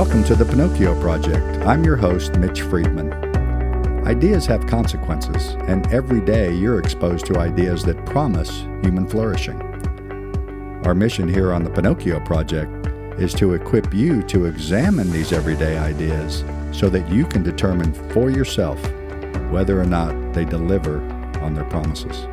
Welcome to the Pinocchio Project. I'm your host, Mitch Friedman. Ideas have consequences, and every day you're exposed to ideas that promise human flourishing. Our mission here on the Pinocchio Project is to equip you to examine these everyday ideas so that you can determine for yourself whether or not they deliver on their promises.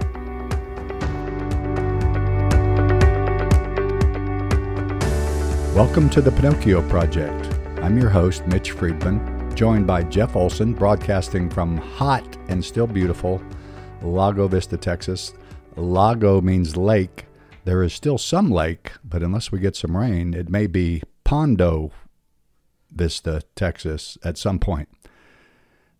Welcome to the Pinocchio Project. I'm your host, Mitch Friedman, joined by Jeff Olson, broadcasting from hot and still beautiful Lago Vista, Texas. Lago means lake. There is still some lake, but unless we get some rain, it may be Pondo Vista, Texas at some point.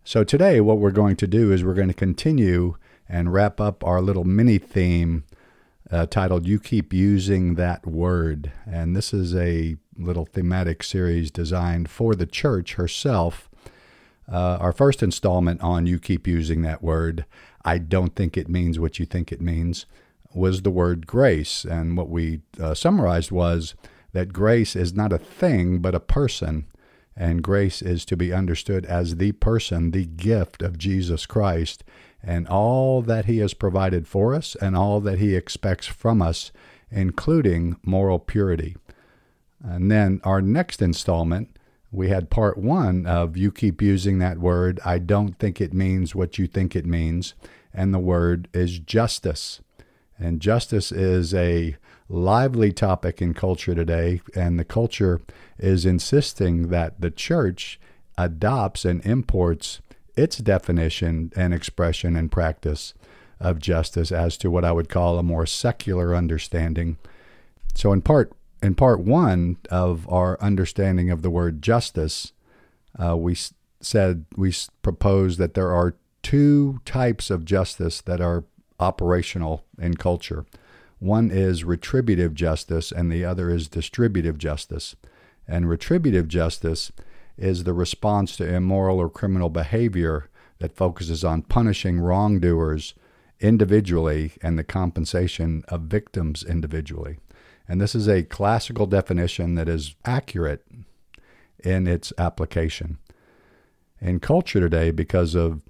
So today, what we're going to do is we're going to continue and wrap up our little mini theme uh, titled You Keep Using That Word. And this is a little thematic series designed for the church herself. Uh, our first installment on You Keep Using That Word, I don't think it means what you think it means, was the word grace. And what we uh, summarized was that grace is not a thing, but a person. And grace is to be understood as the person, the gift of Jesus Christ and all that He has provided for us and all that He expects from us, including moral purity. And then our next installment, we had part one of You Keep Using That Word. I don't think it means what you think it means. And the word is justice. And justice is a lively topic in culture today. And the culture is insisting that the church adopts and imports its definition and expression and practice of justice as to what I would call a more secular understanding. So in part in part one of our understanding of the word justice, uh, we said we proposed that there are two types of justice that are operational in culture. One is retributive justice, and the other is distributive justice. And retributive justice is the response to immoral or criminal behavior that focuses on punishing wrongdoers individually and the compensation of victims individually. And this is a classical definition that is accurate in its application. In culture today, because of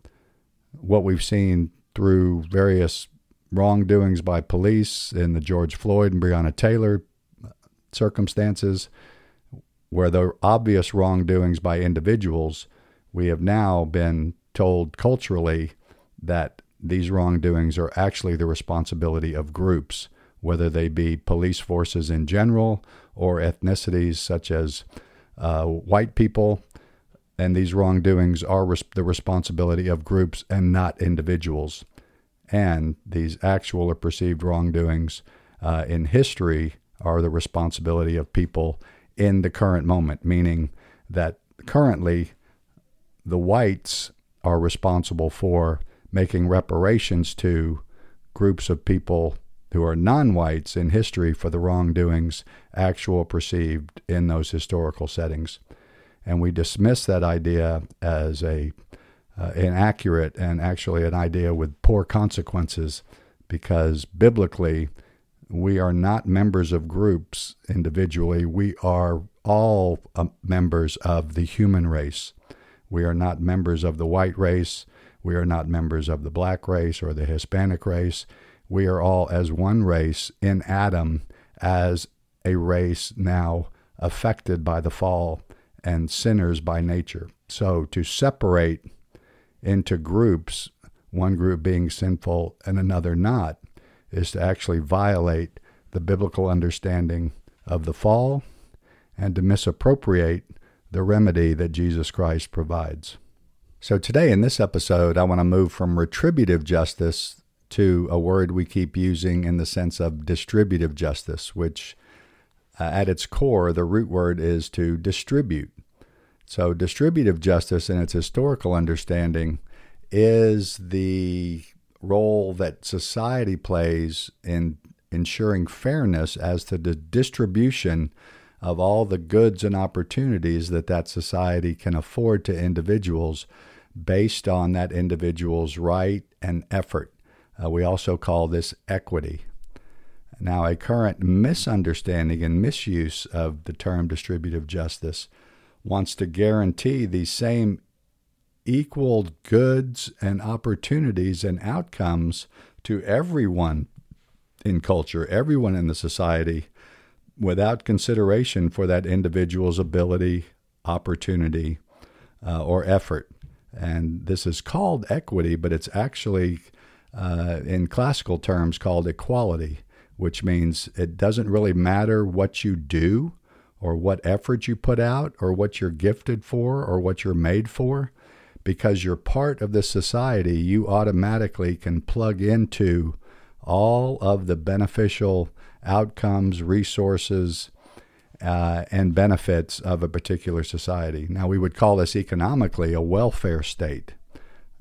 what we've seen through various wrongdoings by police in the George Floyd and Breonna Taylor circumstances, where there are obvious wrongdoings by individuals, we have now been told culturally that these wrongdoings are actually the responsibility of groups, whether they be police forces in general or ethnicities such as uh, white people. And these wrongdoings are res- the responsibility of groups and not individuals. And these actual or perceived wrongdoings uh, in history are the responsibility of people in the current moment, meaning that currently the whites are responsible for making reparations to groups of people who are non whites in history for the wrongdoings actual perceived in those historical settings. And we dismiss that idea as a uh, inaccurate and actually an idea with poor consequences because biblically we are not members of groups individually. We are all uh, members of the human race. We are not members of the white race. We are not members of the black race or the Hispanic race. We are all as one race in Adam, as a race now affected by the fall and sinners by nature. So to separate into groups, one group being sinful and another not, is to actually violate the biblical understanding of the fall and to misappropriate the remedy that Jesus Christ provides. So, today in this episode, I want to move from retributive justice to a word we keep using in the sense of distributive justice, which uh, at its core, the root word is to distribute. So, distributive justice, in its historical understanding, is the role that society plays in ensuring fairness as to the distribution of all the goods and opportunities that that society can afford to individuals based on that individual's right and effort. Uh, we also call this equity. Now, a current misunderstanding and misuse of the term distributive justice wants to guarantee the same equal goods and opportunities and outcomes to everyone in culture, everyone in the society, without consideration for that individual's ability, opportunity, uh, or effort. And this is called equity, but it's actually, uh, in classical terms, called equality, which means it doesn't really matter what you do or what effort you put out or what you're gifted for or what you're made for. Because you're part of this society, you automatically can plug into all of the beneficial outcomes, resources, uh, and benefits of a particular society. Now, we would call this economically a welfare state,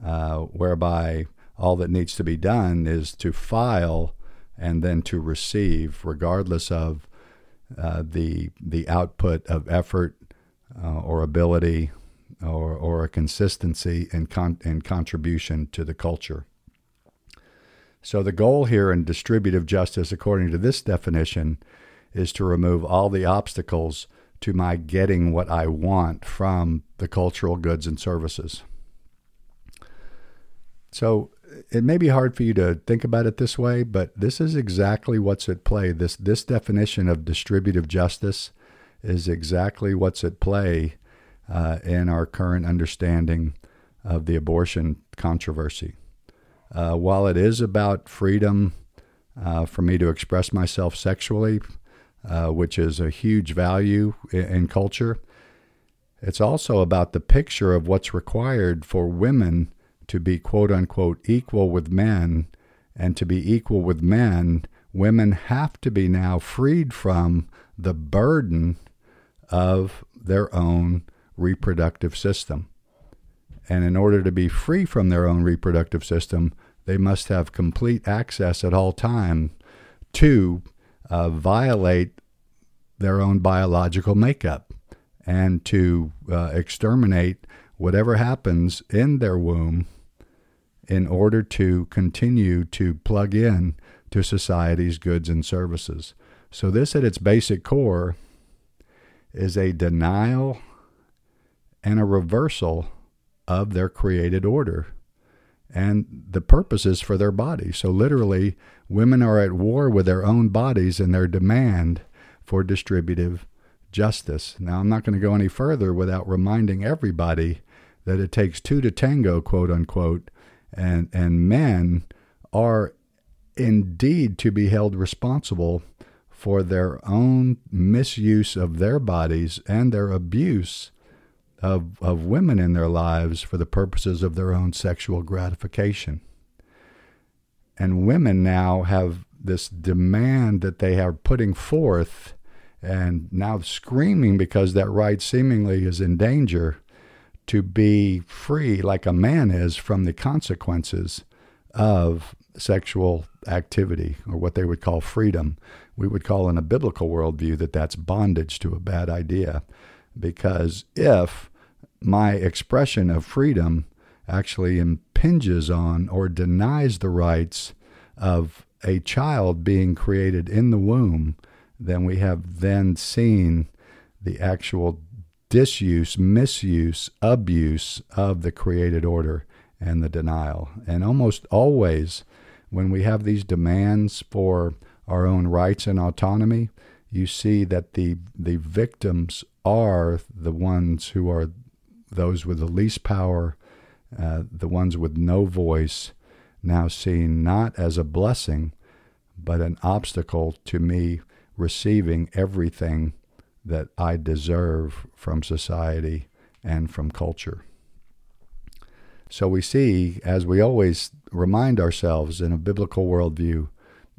uh, whereby all that needs to be done is to file and then to receive, regardless of uh, the the output of effort uh, or ability or, or a consistency and con- and contribution to the culture. So the goal here in distributive justice, according to this definition, is to remove all the obstacles to my getting what I want from the cultural goods and services. So it may be hard for you to think about it this way, but this is exactly what's at play. This this definition of distributive justice is exactly what's at play uh, in our current understanding of the abortion controversy. Uh, while it is about freedom uh, for me to express myself sexually, uh, which is a huge value in, in culture, it's also about the picture of what's required for women to be quote unquote equal with men. And to be equal with men, women have to be now freed from the burden of their own reproductive system. And in order to be free from their own reproductive system, they must have complete access at all time to uh, violate their own biological makeup and to uh, exterminate whatever happens in their womb in order to continue to plug in to society's goods and services. So, this at its basic core is a denial and a reversal of their created order and the purposes for their body. So, literally, women are at war with their own bodies and their demand for distributive justice. Now, I'm not going to go any further without reminding everybody that it takes two to tango, quote unquote, and and men are indeed to be held responsible for their own misuse of their bodies and their abuse of, of women in their lives for the purposes of their own sexual gratification. And women now have this demand that they are putting forth and now screaming because that right seemingly is in danger to be free, like a man is, from the consequences of sexual activity, or what they would call freedom. We would call in a biblical worldview that that's bondage to a bad idea. Because if my expression of freedom actually impinges on or denies the rights of a child being created in the womb, then we have then seen the actual disuse, misuse, abuse of the created order and the denial. And almost always, when we have these demands for our own rights and autonomy, you see that the the victims are the ones who are those with the least power, uh, the ones with no voice, now seen not as a blessing, but an obstacle to me receiving everything that I deserve from society and from culture. So we see, as we always remind ourselves in a biblical worldview,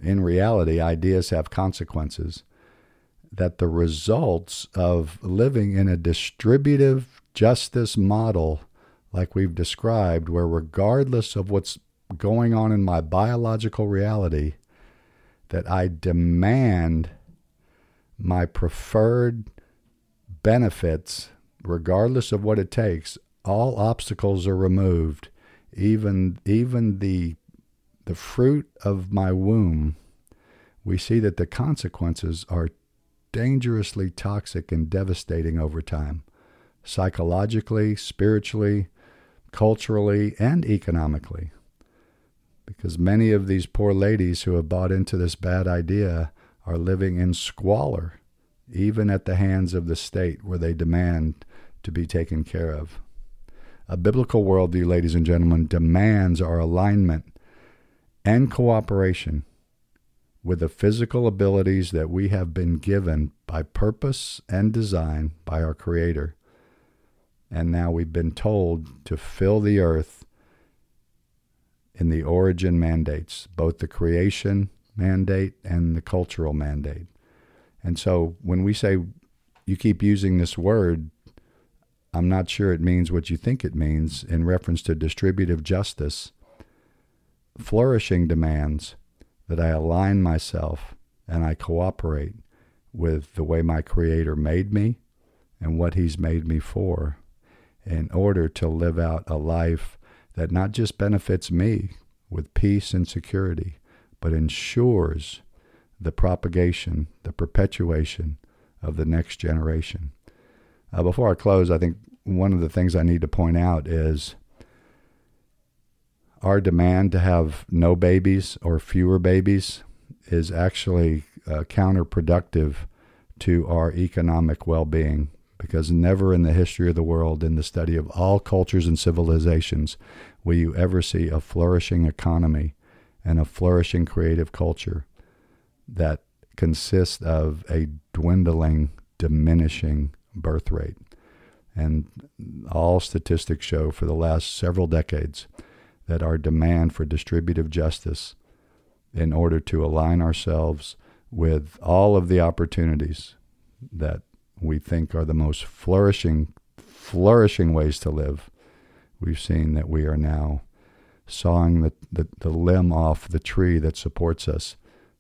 in reality, ideas have consequences, that the results of living in a distributive justice model, like we've described, where regardless of what's going on in my biological reality, that I demand my preferred benefits, regardless of what it takes, all obstacles are removed, even even the the fruit of my womb. We see that the consequences are dangerously toxic and devastating over time. psychologically, spiritually, culturally, and economically. Because many of these poor ladies who have bought into this bad idea are living in squalor, even at the hands of the state where they demand to be taken care of. A biblical worldview, ladies and gentlemen, demands our alignment and cooperation with the physical abilities that we have been given by purpose and design by our Creator. And now we've been told to fill the earth in the origin mandates, both the creation mandate and the cultural mandate. And so when we say you keep using this word, I'm not sure it means what you think it means in reference to distributive justice. Flourishing demands that I align myself and I cooperate with the way my Creator made me and what He's made me for in order to live out a life that not just benefits me with peace and security, but ensures the propagation, the perpetuation of the next generation. Uh, before I close, I think one of the things I need to point out is our demand to have no babies or fewer babies is actually uh, counterproductive to our economic well being because never in the history of the world, in the study of all cultures and civilizations, will you ever see a flourishing economy and a flourishing creative culture that consists of a dwindling, diminishing birth rate. And all statistics show for the last several decades that our demand for distributive justice in order to align ourselves with all of the opportunities that we think are the most flourishing flourishing ways to live we've seen that we are now sawing the, the, the limb off the tree that supports us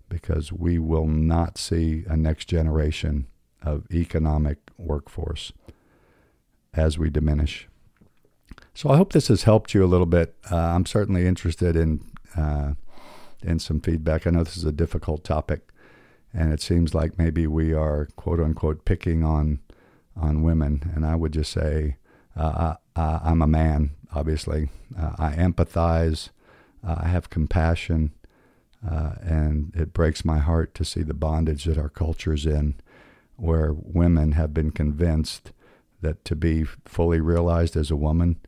because we will not see a next generation of economic workforce as we diminish. So I hope this has helped you a little bit. Uh, I'm certainly interested in uh, in some feedback. I know this is a difficult topic, and it seems like maybe we are quote unquote picking on on women. And I would just say uh, I, I'm a man. Obviously, uh, I empathize. Uh, I have compassion, uh, and it breaks my heart to see the bondage that our culture is in, where women have been convinced that to be fully realized as a woman,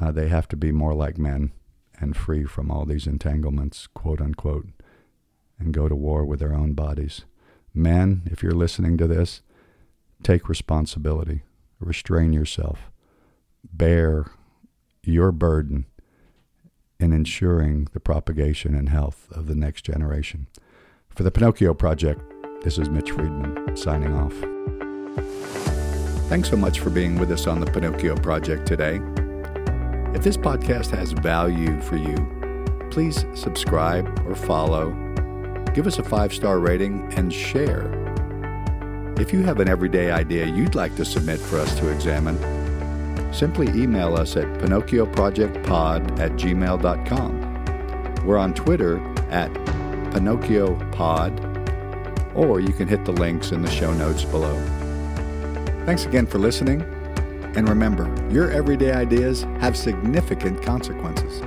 uh, they have to be more like men and free from all these entanglements, quote unquote, and go to war with their own bodies. Men, if you're listening to this, take responsibility, restrain yourself, bear your burden in ensuring the propagation and health of the next generation. For the Pinocchio Project, this is Mitch Friedman signing off. Thanks so much for being with us on the Pinocchio Project today. If this podcast has value for you, please subscribe or follow, give us a five star rating, and share. If you have an everyday idea you'd like to submit for us to examine, simply email us at pinocchioprojectpod at gmail.com. We're on Twitter at pinocchiopod, or you can hit the links in the show notes below. Thanks again for listening. And remember, your everyday ideas have significant consequences.